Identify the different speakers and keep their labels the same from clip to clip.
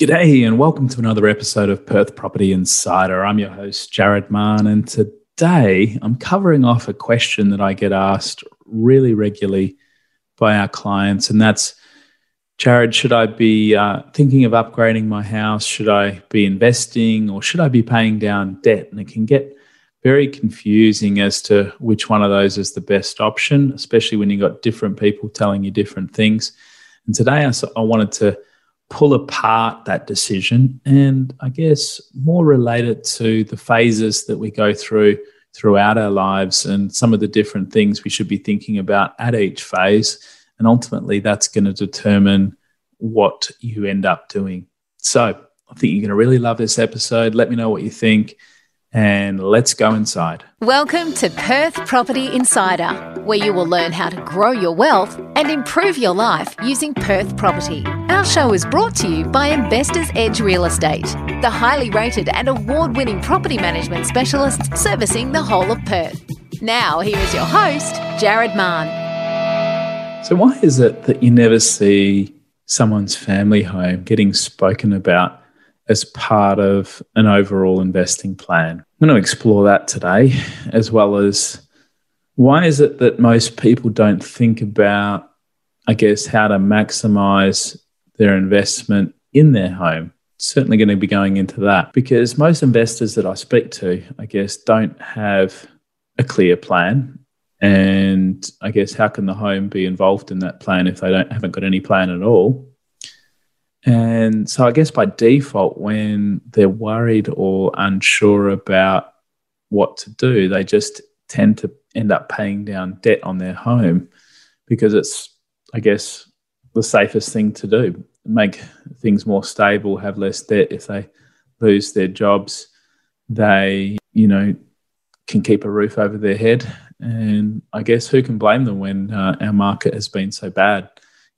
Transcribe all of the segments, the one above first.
Speaker 1: G'day, and welcome to another episode of Perth Property Insider. I'm your host, Jarrad Mahon, and today I'm covering off a question that I get asked really regularly by our clients, and that's Jarrad, should I be uh, thinking of upgrading my house? Should I be investing or should I be paying down debt? And it can get very confusing as to which one of those is the best option, especially when you've got different people telling you different things. And today I, I wanted to pull apart that decision and I guess more related to the phases that we go through throughout our lives and some of the different things we should be thinking about at each phase. And ultimately, that's going to determine what you end up doing. So I think you're going to really love this episode. Let me know what you think and let's go inside.
Speaker 2: Welcome to Perth Property Insider, where you will learn how to grow your wealth and improve your life using Perth property. Our show is brought to you by Investors Edge Real Estate, the highly rated and award winning property management specialist servicing the whole of Perth. Now, here is your host, Jarrad Mahon.
Speaker 1: So, why is it that you never see someone's family home getting spoken about as part of an overall investing plan. I'm going to explore that today, as well as why is it that most people don't think about, I guess, how to maximize their investment in their home? Certainly going to be going into that because most investors that I speak to, I guess, don't have a clear plan. And I guess how can the home be involved in that plan if they don't haven't got any plan at all? And so I guess by default, when they're worried or unsure about what to do, they just tend to end up paying down debt on their home because it's, I guess, the safest thing to do. Make things more stable, have less debt. If they lose their jobs, they, you know, can keep a roof over their head. And I guess who can blame them when uh, our market has been so bad?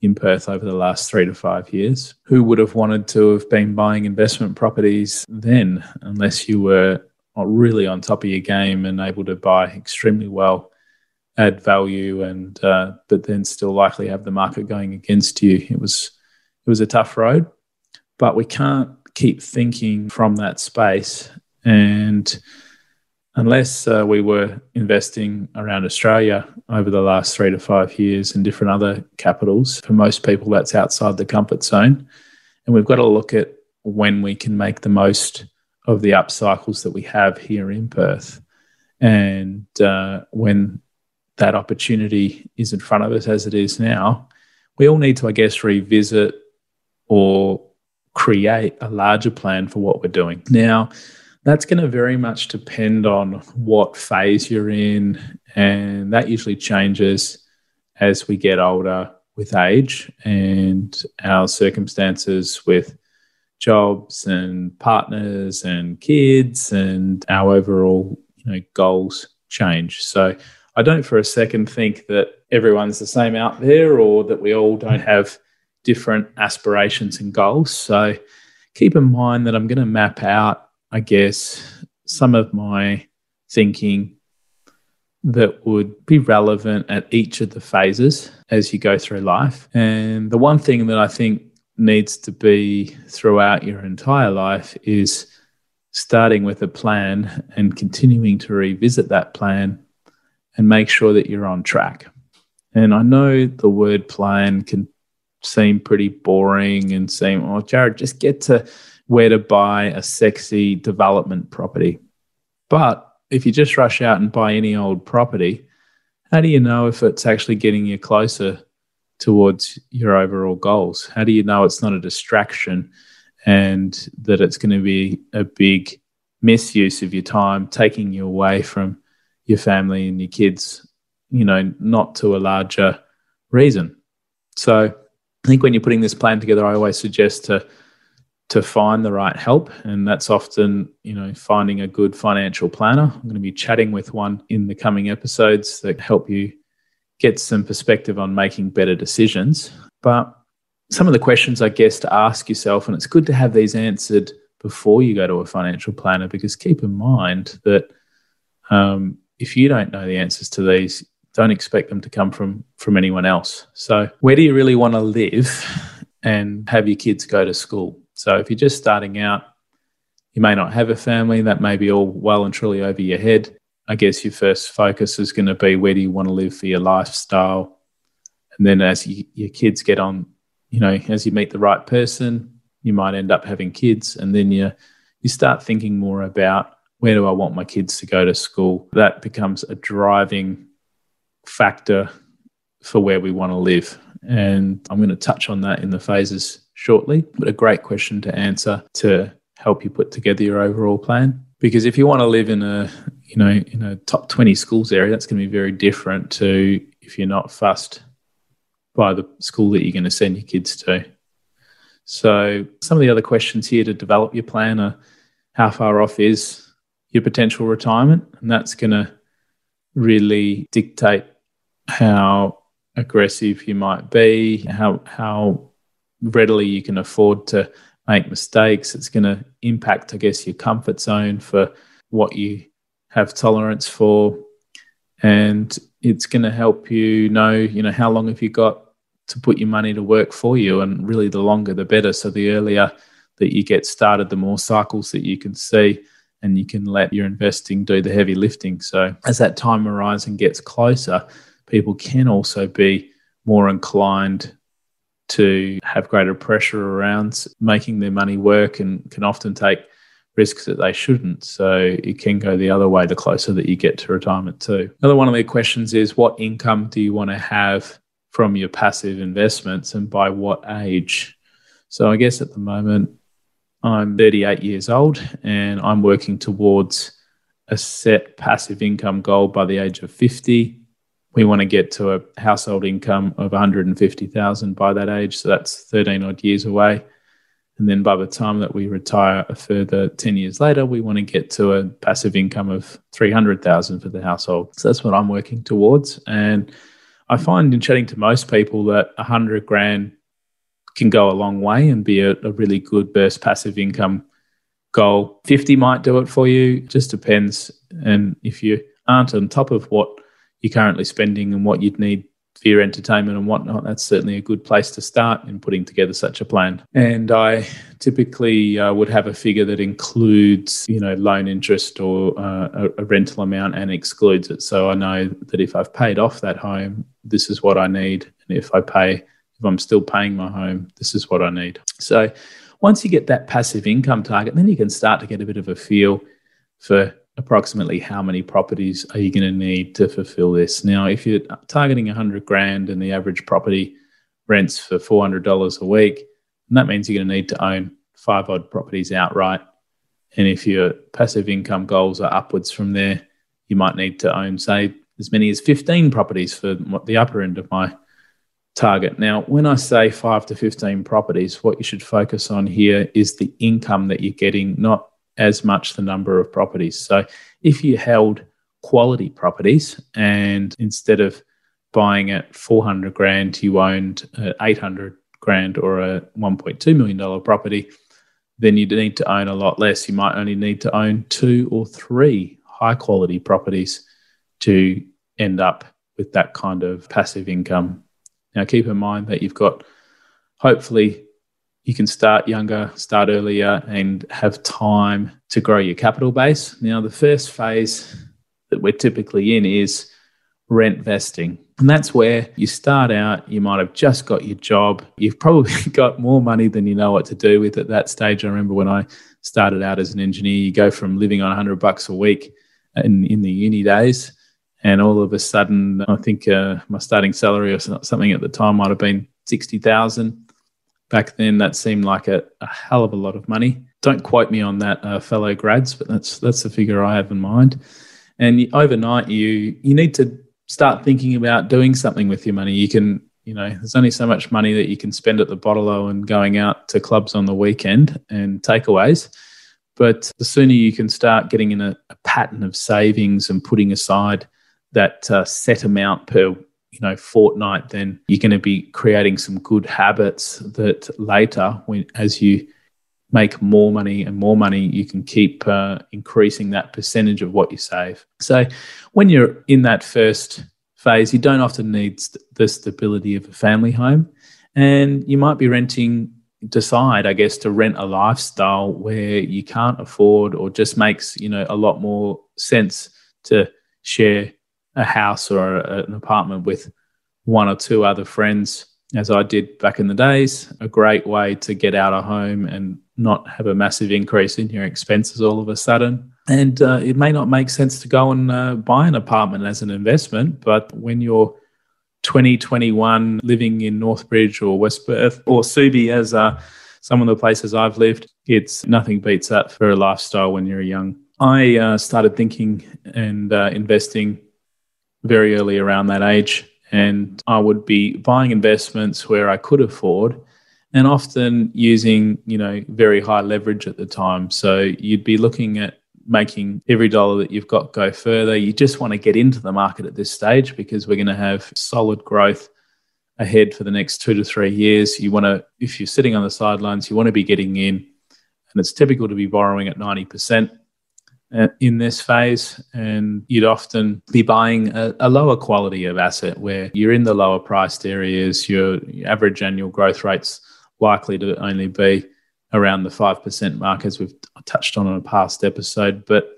Speaker 1: In Perth over the last three to five years. Who would have wanted to have been buying investment properties then, unless you were really on top of your game and able to buy extremely well, add value, and uh, but then still likely have the market going against you? It was it was a tough road, but we can't keep thinking from that space and unless uh, we were investing around Australia over the last three to five years in different other capitals, for most people, that's outside the comfort zone. And we've got to look at when we can make the most of the up cycles that we have here in Perth. And uh, when that opportunity is in front of us, as it is now, we all need to, I guess, revisit or create a larger plan for what we're doing. Now, that's going to very much depend on what phase you're in. And that usually changes as we get older with age and our circumstances with jobs and partners and kids and our overall you know, goals change. So I don't for a second think that everyone's the same out there or that we all don't mm. have different aspirations and goals. So keep in mind that I'm going to map out I guess, some of my thinking that would be relevant at each of the phases as you go through life. And the one thing that I think needs to be throughout your entire life is starting with a plan and continuing to revisit that plan and make sure that you're on track. And I know the word plan can seem pretty boring and seem, oh, Jarrad, just get to where to buy a sexy development property. But if you just rush out and buy any old property, how do you know if it's actually getting you closer towards your overall goals? How do you know it's not a distraction and that it's going to be a big misuse of your time, taking you away from your family and your kids, you know, not to a larger reason? So I think when you're putting this plan together, I always suggest to to find the right help. And that's often, you know, finding a good financial planner. I'm going to be chatting with one in the coming episodes that help you get some perspective on making better decisions. But some of the questions, I guess, to ask yourself, and it's good to have these answered before you go to a financial planner, because keep in mind that um, if you don't know the answers to these, don't expect them to come from from anyone else. So, where do you really want to live and have your kids go to school? So if you're just starting out, you may not have a family, that may be all well and truly over your head. I guess your first focus is going to be where do you want to live for your lifestyle? And then as you, your kids get on, you know, as you meet the right person, you might end up having kids. And then you, you start thinking more about where do I want my kids to go to school? That becomes a driving factor for where we want to live. And I'm going to touch on that in the phases shortly, but a great question to answer to help you put together your overall plan. Because if you want to live in a, you know, in a top 20 schools area, that's going to be very different to if you're not fussed by the school that you're going to send your kids to. So some of the other questions here to develop your plan are how far off is your potential retirement? And that's going to really dictate how aggressive you might be, how how readily you can afford to make mistakes. It's going to impact, I guess, your comfort zone for what you have tolerance for, and it's going to help you know, you know, how long have you got to put your money to work for you, and really, the longer the better. So the earlier that you get started, the more cycles that you can see. And you can let your investing do the heavy lifting. So, as that time horizon gets closer, people can also be more inclined to have greater pressure around making their money work and can often take risks that they shouldn't. So it can go the other way the closer that you get to retirement too. Another one of their questions is what income do you want to have from your passive investments and by what age? So I guess at the moment I'm 38 years old and I'm working towards a set passive income goal by the age of 50 we want to get to a household income of 150,000 by that age. So that's 13 odd years away. And then by the time that we retire a further 10 years later, we want to get to a passive income of 300,000 for the household. So that's what I'm working towards. And I find in chatting to most people that 100 grand can go a long way and be a, a really good burst passive income goal. 50 might do it for you, just depends. And if you aren't on top of what you're currently spending and what you'd need for your entertainment and whatnot, that's certainly a good place to start in putting together such a plan. And I typically uh, would have a figure that includes, you know, loan interest or uh, a, a rental amount and excludes it. So I know that if I've paid off that home, this is what I need. And if I pay, if I'm still paying my home, this is what I need. So once you get that passive income target, then you can start to get a bit of a feel for approximately how many properties are you going to need to fulfill this? Now, if you're targeting 100 grand and the average property rents for $400 a week, that means you're going to need to own five odd properties outright. And if your passive income goals are upwards from there, you might need to own, say, as many as 15 properties for the upper end of my target. Now, when I say five to 15 properties, what you should focus on here is the income that you're getting, not as much the number of properties. So if you held quality properties and instead of buying at 400 grand, you owned 800 grand or a 1.2 million dollar property, then you need to own a lot less. You might only need to own two or three high quality properties to end up with that kind of passive income. Now, keep in mind that you've got hopefully you can start younger, start earlier, and have time to grow your capital base. Now, the first phase that we're typically in is rent vesting. And that's where you start out, you might have just got your job. You've probably got more money than you know what to do with at that stage. I remember when I started out as an engineer, you go from living on 100 bucks a week in, in the uni days. And all of a sudden, I think uh, my starting salary or something at the time might have been 60,000 back then that seemed like a, a hell of a lot of money. Don't quote me on that, uh, fellow grads, but that's that's the figure I have in mind. And overnight, you you need to start thinking about doing something with your money. You can, you know, there's only so much money that you can spend at the bottle and going out to clubs on the weekend and takeaways. But the sooner you can start getting in a, a pattern of savings and putting aside that uh, set amount per you know fortnight then you're going to be creating some good habits that later when as you make more money and more money you can keep uh, increasing that percentage of what you save. So when you're in that first phase you don't often need st- the stability of a family home. And you might be renting decide, I guess, to rent a lifestyle where you can't afford or just makes, you know, a lot more sense to share a house or a, an apartment with one or two other friends, as I did back in the days, a great way to get out of home and not have a massive increase in your expenses all of a sudden. And uh, it may not make sense to go and uh, buy an apartment as an investment, but when you're 2021 living in Northbridge or West Perth or Subi as uh, some of the places I've lived, it's nothing beats that for a lifestyle when you're young. I uh, started thinking and uh, investing very early around that age, and I would be buying investments where I could afford and often using you know very high leverage at the time so you'd be looking at making every dollar that you've got go further. You just want to get into the market at this stage because we're going to have solid growth ahead for the next two to three years. You want to, if you're sitting on the sidelines, you want to be getting in. And it's typical to be borrowing at 90% uh, in this phase. And you'd often be buying a, a lower quality of asset where you're in the lower priced areas, your average annual growth rate's likely to only be around the 5% mark, as we've touched on in a past episode. But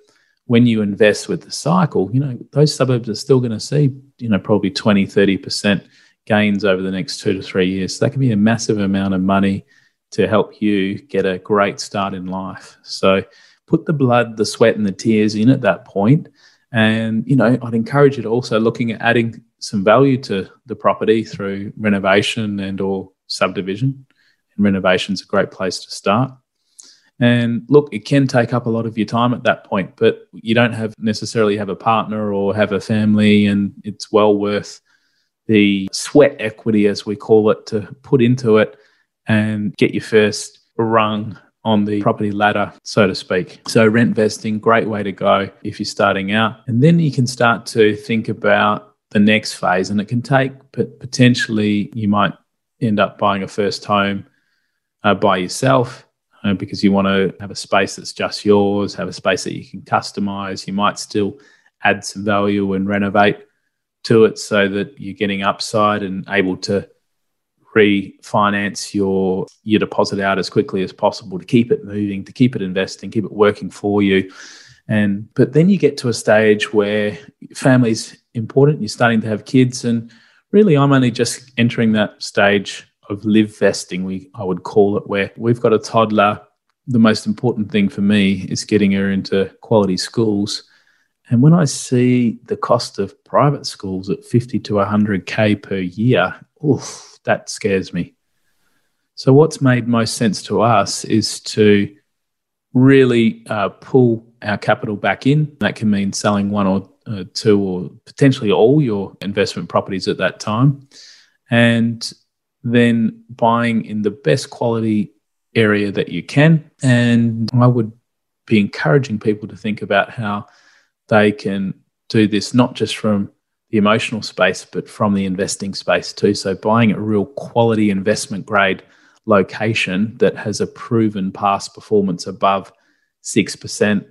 Speaker 1: when you invest with the cycle, you know, those suburbs are still going to see, you know, probably 20, 30% gains over the next two to three years. So that can be a massive amount of money to help you get a great start in life. So put the blood, the sweat, and the tears in at that point. And, you know, I'd encourage to also looking at adding some value to the property through renovation and or subdivision and renovation's a great place to start. And look, it can take up a lot of your time at that point, but you don't have necessarily have a partner or have a family, and it's well worth the sweat equity, as we call it, to put into it and get your first rung on the property ladder, so to speak. So, rent vesting, great way to go if you're starting out. And then you can start to think about the next phase, and it can take but potentially, you might end up buying a first home uh, by yourself uh, because you want to have a space that's just yours, have a space that you can customize. You might still add some value and renovate to it so that you're getting upside and able to refinance your your deposit out as quickly as possible to keep it moving, to keep it investing, keep it working for you. And but then you get to a stage where family's important, you're starting to have kids and really I'm only just entering that stage of live vesting, we I would call it, where we've got a toddler. The most important thing for me is getting her into quality schools. And when I see the cost of private schools at 50 to 100K per year, oof, that scares me. So, what's made most sense to us is to really uh, pull our capital back in. That can mean selling one or uh, two or potentially all your investment properties at that time and then buying in the best quality area that you can. And I would be encouraging people to think about how they can do this not just from the emotional space, but from the investing space too. So, buying a real quality investment grade location that has a proven past performance above 6%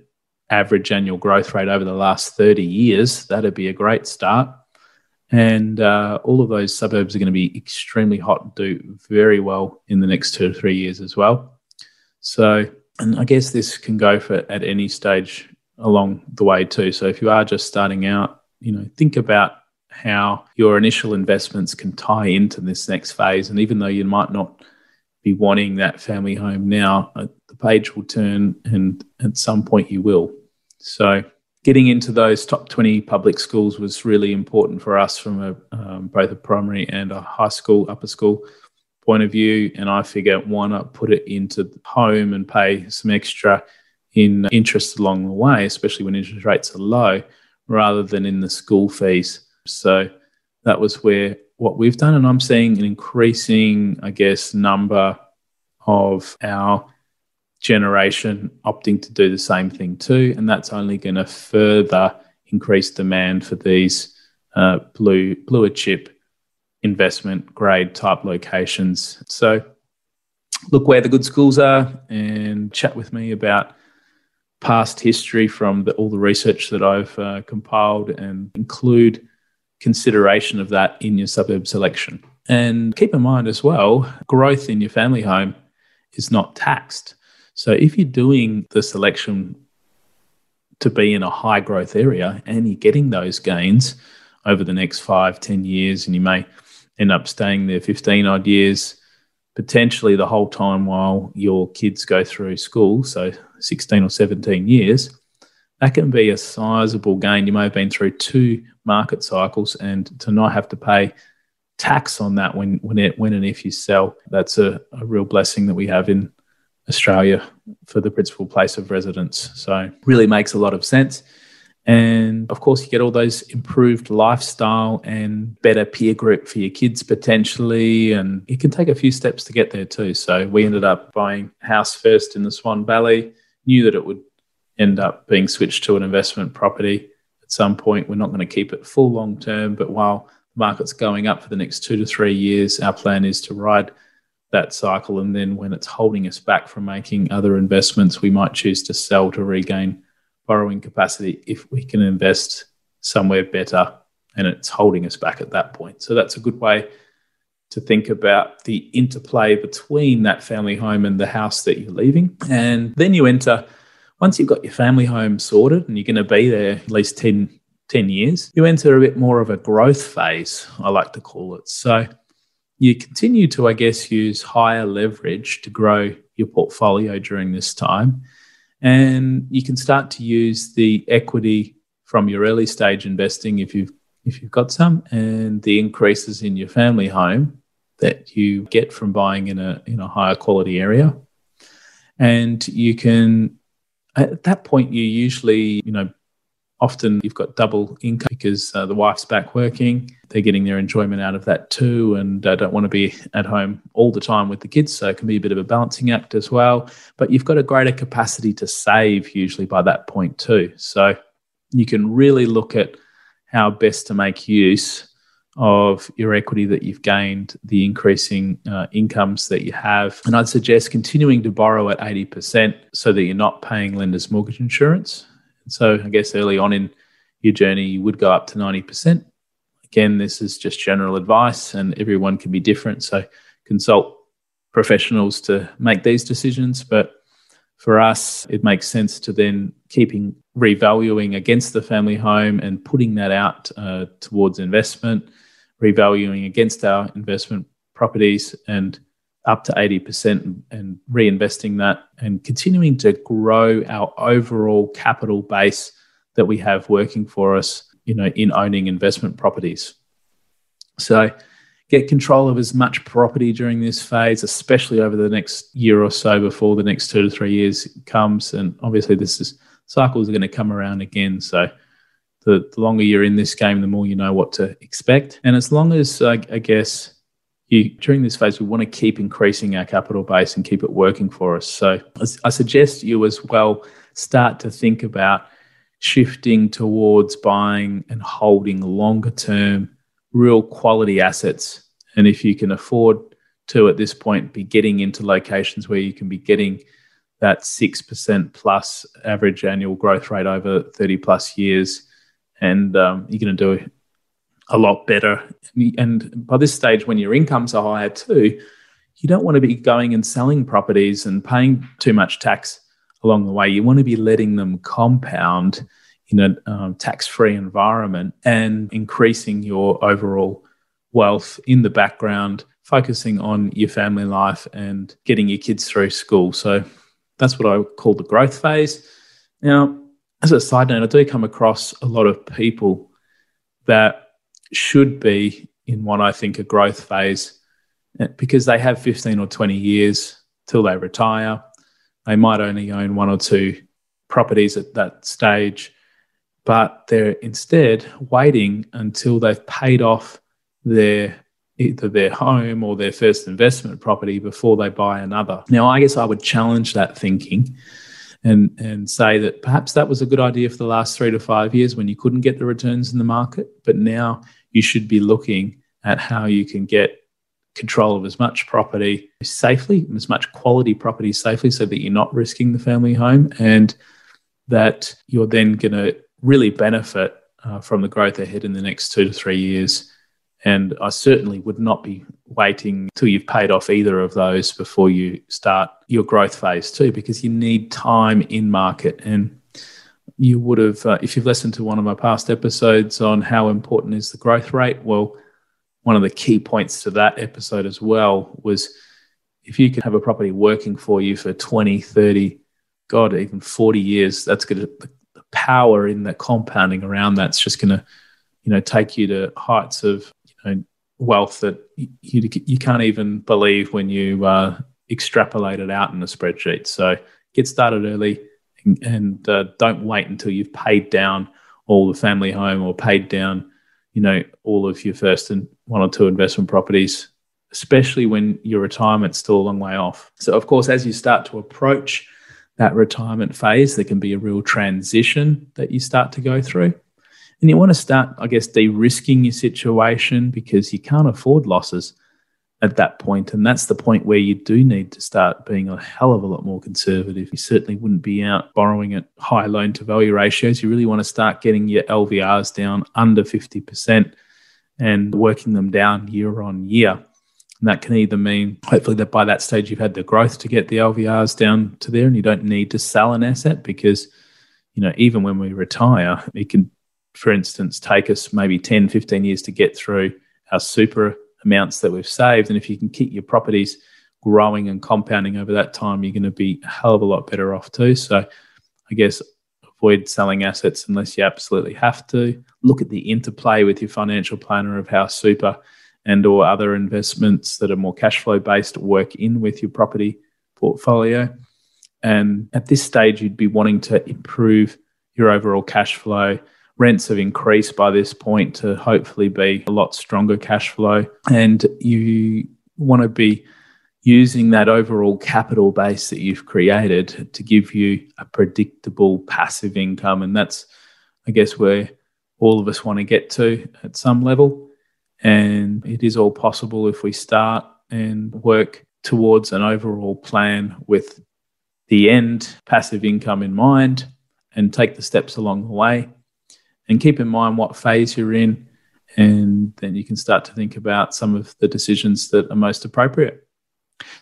Speaker 1: average annual growth rate over the last 30 years, that'd be a great start. And uh, all of those suburbs are going to be extremely hot and do very well in the next two to three years as well. So, and I guess this can go for at any stage along the way too. So, if you are just starting out, you know, think about how your initial investments can tie into this next phase. And even though you might not be wanting that family home now, uh, the page will turn, and at some point you will. So, getting into those top 20 public schools was really important for us from a, um, both a primary and a high school, upper school point of view. And I figure why not put it into home and pay some extra in interest along the way, especially when interest rates are low, rather than in the school fees. So that was where what we've done. And I'm seeing an increasing, I guess, number of our generation opting to do the same thing too. And that's only going to further increase demand for these uh, blue bluer chip investment grade type locations. So look where the good schools are and chat with me about past history from the, all the research that I've uh, compiled and include consideration of that in your suburb selection. And keep in mind as well, growth in your family home is not taxed. So if you're doing the selection to be in a high growth area and you're getting those gains over the next five, ten years, and you may end up staying there 15 odd years, potentially the whole time while your kids go through school, so 16 or 17 years, that can be a sizable gain. You may have been through two market cycles and to not have to pay tax on that when when it when and if you sell, that's a, a real blessing that we have in Australia for the principal place of residence. So really makes a lot of sense. And of course, you get all those improved lifestyle and better peer group for your kids potentially. And it can take a few steps to get there too. So we ended up buying house first in the Swan Valley, knew that it would end up being switched to an investment property at some point. We're not going to keep it full long term, but while the market's going up for the next two to three years, our plan is to ride that cycle. And then when it's holding us back from making other investments, we might choose to sell to regain borrowing capacity if we can invest somewhere better and it's holding us back at that point. So that's a good way to think about the interplay between that family home and the house that you're leaving. And then you enter, once you've got your family home sorted and you're going to be there at least 10, 10 years, you enter a bit more of a growth phase, I like to call it. So you continue to, I guess, use higher leverage to grow your portfolio during this time. And you can start to use the equity from your early stage investing if you've if you've got some, and the increases in your family home that you get from buying in a in a higher quality area. And you can at that point you usually, you know, often you've got double income because uh, the wife's back working. They're getting their enjoyment out of that too, and uh, don't want to be at home all the time with the kids. So it can be a bit of a balancing act as well. But you've got a greater capacity to save usually by that point too. So you can really look at how best to make use of your equity that you've gained, the increasing uh, incomes that you have. And I'd suggest continuing to borrow at 80% so that you're not paying lender's mortgage insurance so I guess early on in your journey, you would go up to 90%. Again, this is just general advice and everyone can be different. So consult professionals to make these decisions. But for us, it makes sense to then keeping revaluing against the family home and putting that out uh, towards investment, revaluing against our investment properties and up to 80% and reinvesting that and continuing to grow our overall capital base that we have working for us, you know, in owning investment properties. So get control of as much property during this phase, especially over the next year or so before the next two to three years comes. And obviously this is cycles are going to come around again. So the, the longer you're in this game, the more you know what to expect. And as long as I, I guess you, during this phase, we want to keep increasing our capital base and keep it working for us. So I suggest you as well start to think about shifting towards buying and holding longer term, real quality assets. And if you can afford to at this point be getting into locations where you can be getting that 6% plus average annual growth rate over 30 plus years, and um, you're going to do a lot better. And by this stage, when your incomes are higher too, you don't want to be going and selling properties and paying too much tax along the way. You want to be letting them compound in a um, tax free environment and increasing your overall wealth in the background, focusing on your family life and getting your kids through school. So that's what I call the growth phase. Now, as a side note, I do come across a lot of people that should be in what I think a growth phase eh, because they have 15 or 20 years till they retire. They might only own one or two properties at that stage, but they're instead waiting until they've paid off their either their home or their first investment property before they buy another. Now, I guess I would challenge that thinking and and say that perhaps that was a good idea for the last 3 to 5 years when you couldn't get the returns in the market, but now you should be looking at how you can get control of as much property safely, as much quality property safely, so that you're not risking the family home and that you're then going to really benefit uh, from the growth ahead in the next two to three years. And I certainly would not be waiting till you've paid off either of those before you start your growth phase too, because you need time in market. And you would have, uh, if you've listened to one of my past episodes on how important is the growth rate, well, one of the key points to that episode as well was if you can have a property working for you for 20, 30, God, even 40 years, that's going to, power in the compounding around that's just going to, you know, take you to heights of, you know, wealth that you, you can't even believe when you uh, extrapolate it out in a spreadsheet. So get started early and, and uh, don't wait until you've paid down all the family home or paid down, you know, all of your first and one or two investment properties, especially when your retirement's still a long way off. So, of course, as you start to approach that retirement phase, there can be a real transition that you start to go through. And you want to start, I guess, de risking your situation because you can't afford losses at that point. And that's the point where you do need to start being a hell of a lot more conservative. You certainly wouldn't be out borrowing at high loan to value ratios. You really want to start getting your LVRs down under 50% and working them down year on year. And that can either mean, hopefully, that by that stage you've had the growth to get the LVRs down to there and you don't need to sell an asset because, you know, even when we retire, it can for instance, take us maybe 10, 15 years to get through our super amounts that we've saved. And if you can keep your properties growing and compounding over that time, you're going to be a hell of a lot better off too. So I guess avoid selling assets unless you absolutely have to. Look at the interplay with your financial planner of how super and or other investments that are more cash flow based work in with your property portfolio. And at this stage, you'd be wanting to improve your overall cash flow rents have increased by this point to hopefully be a lot stronger cash flow. And you want to be using that overall capital base that you've created to give you a predictable passive income. And that's, I guess, where all of us want to get to at some level. And it is all possible if we start and work towards an overall plan with the end passive income in mind and take the steps along the way and keep in mind what phase you're in. And then you can start to think about some of the decisions that are most appropriate.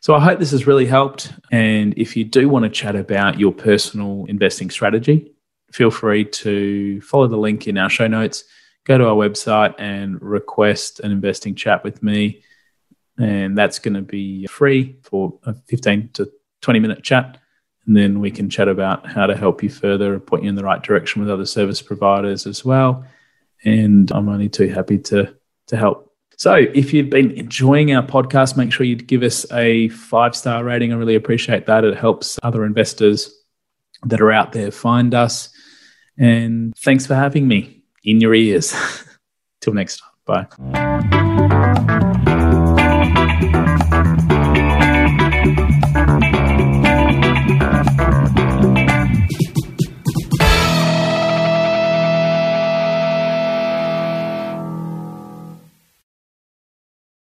Speaker 1: So I hope this has really helped. And if you do want to chat about your personal investing strategy, feel free to follow the link in our show notes, go to our website and request an investing chat with me. And that's going to be free for a 15 to 20 minute chat and then we can chat about how to help you further, point you in the right direction with other service providers as well. And I'm only too happy to to help. So, if you've been enjoying our podcast, make sure you give us a five star rating. I really appreciate that. It helps other investors that are out there find us. And thanks for having me in your ears. Till next time. Bye.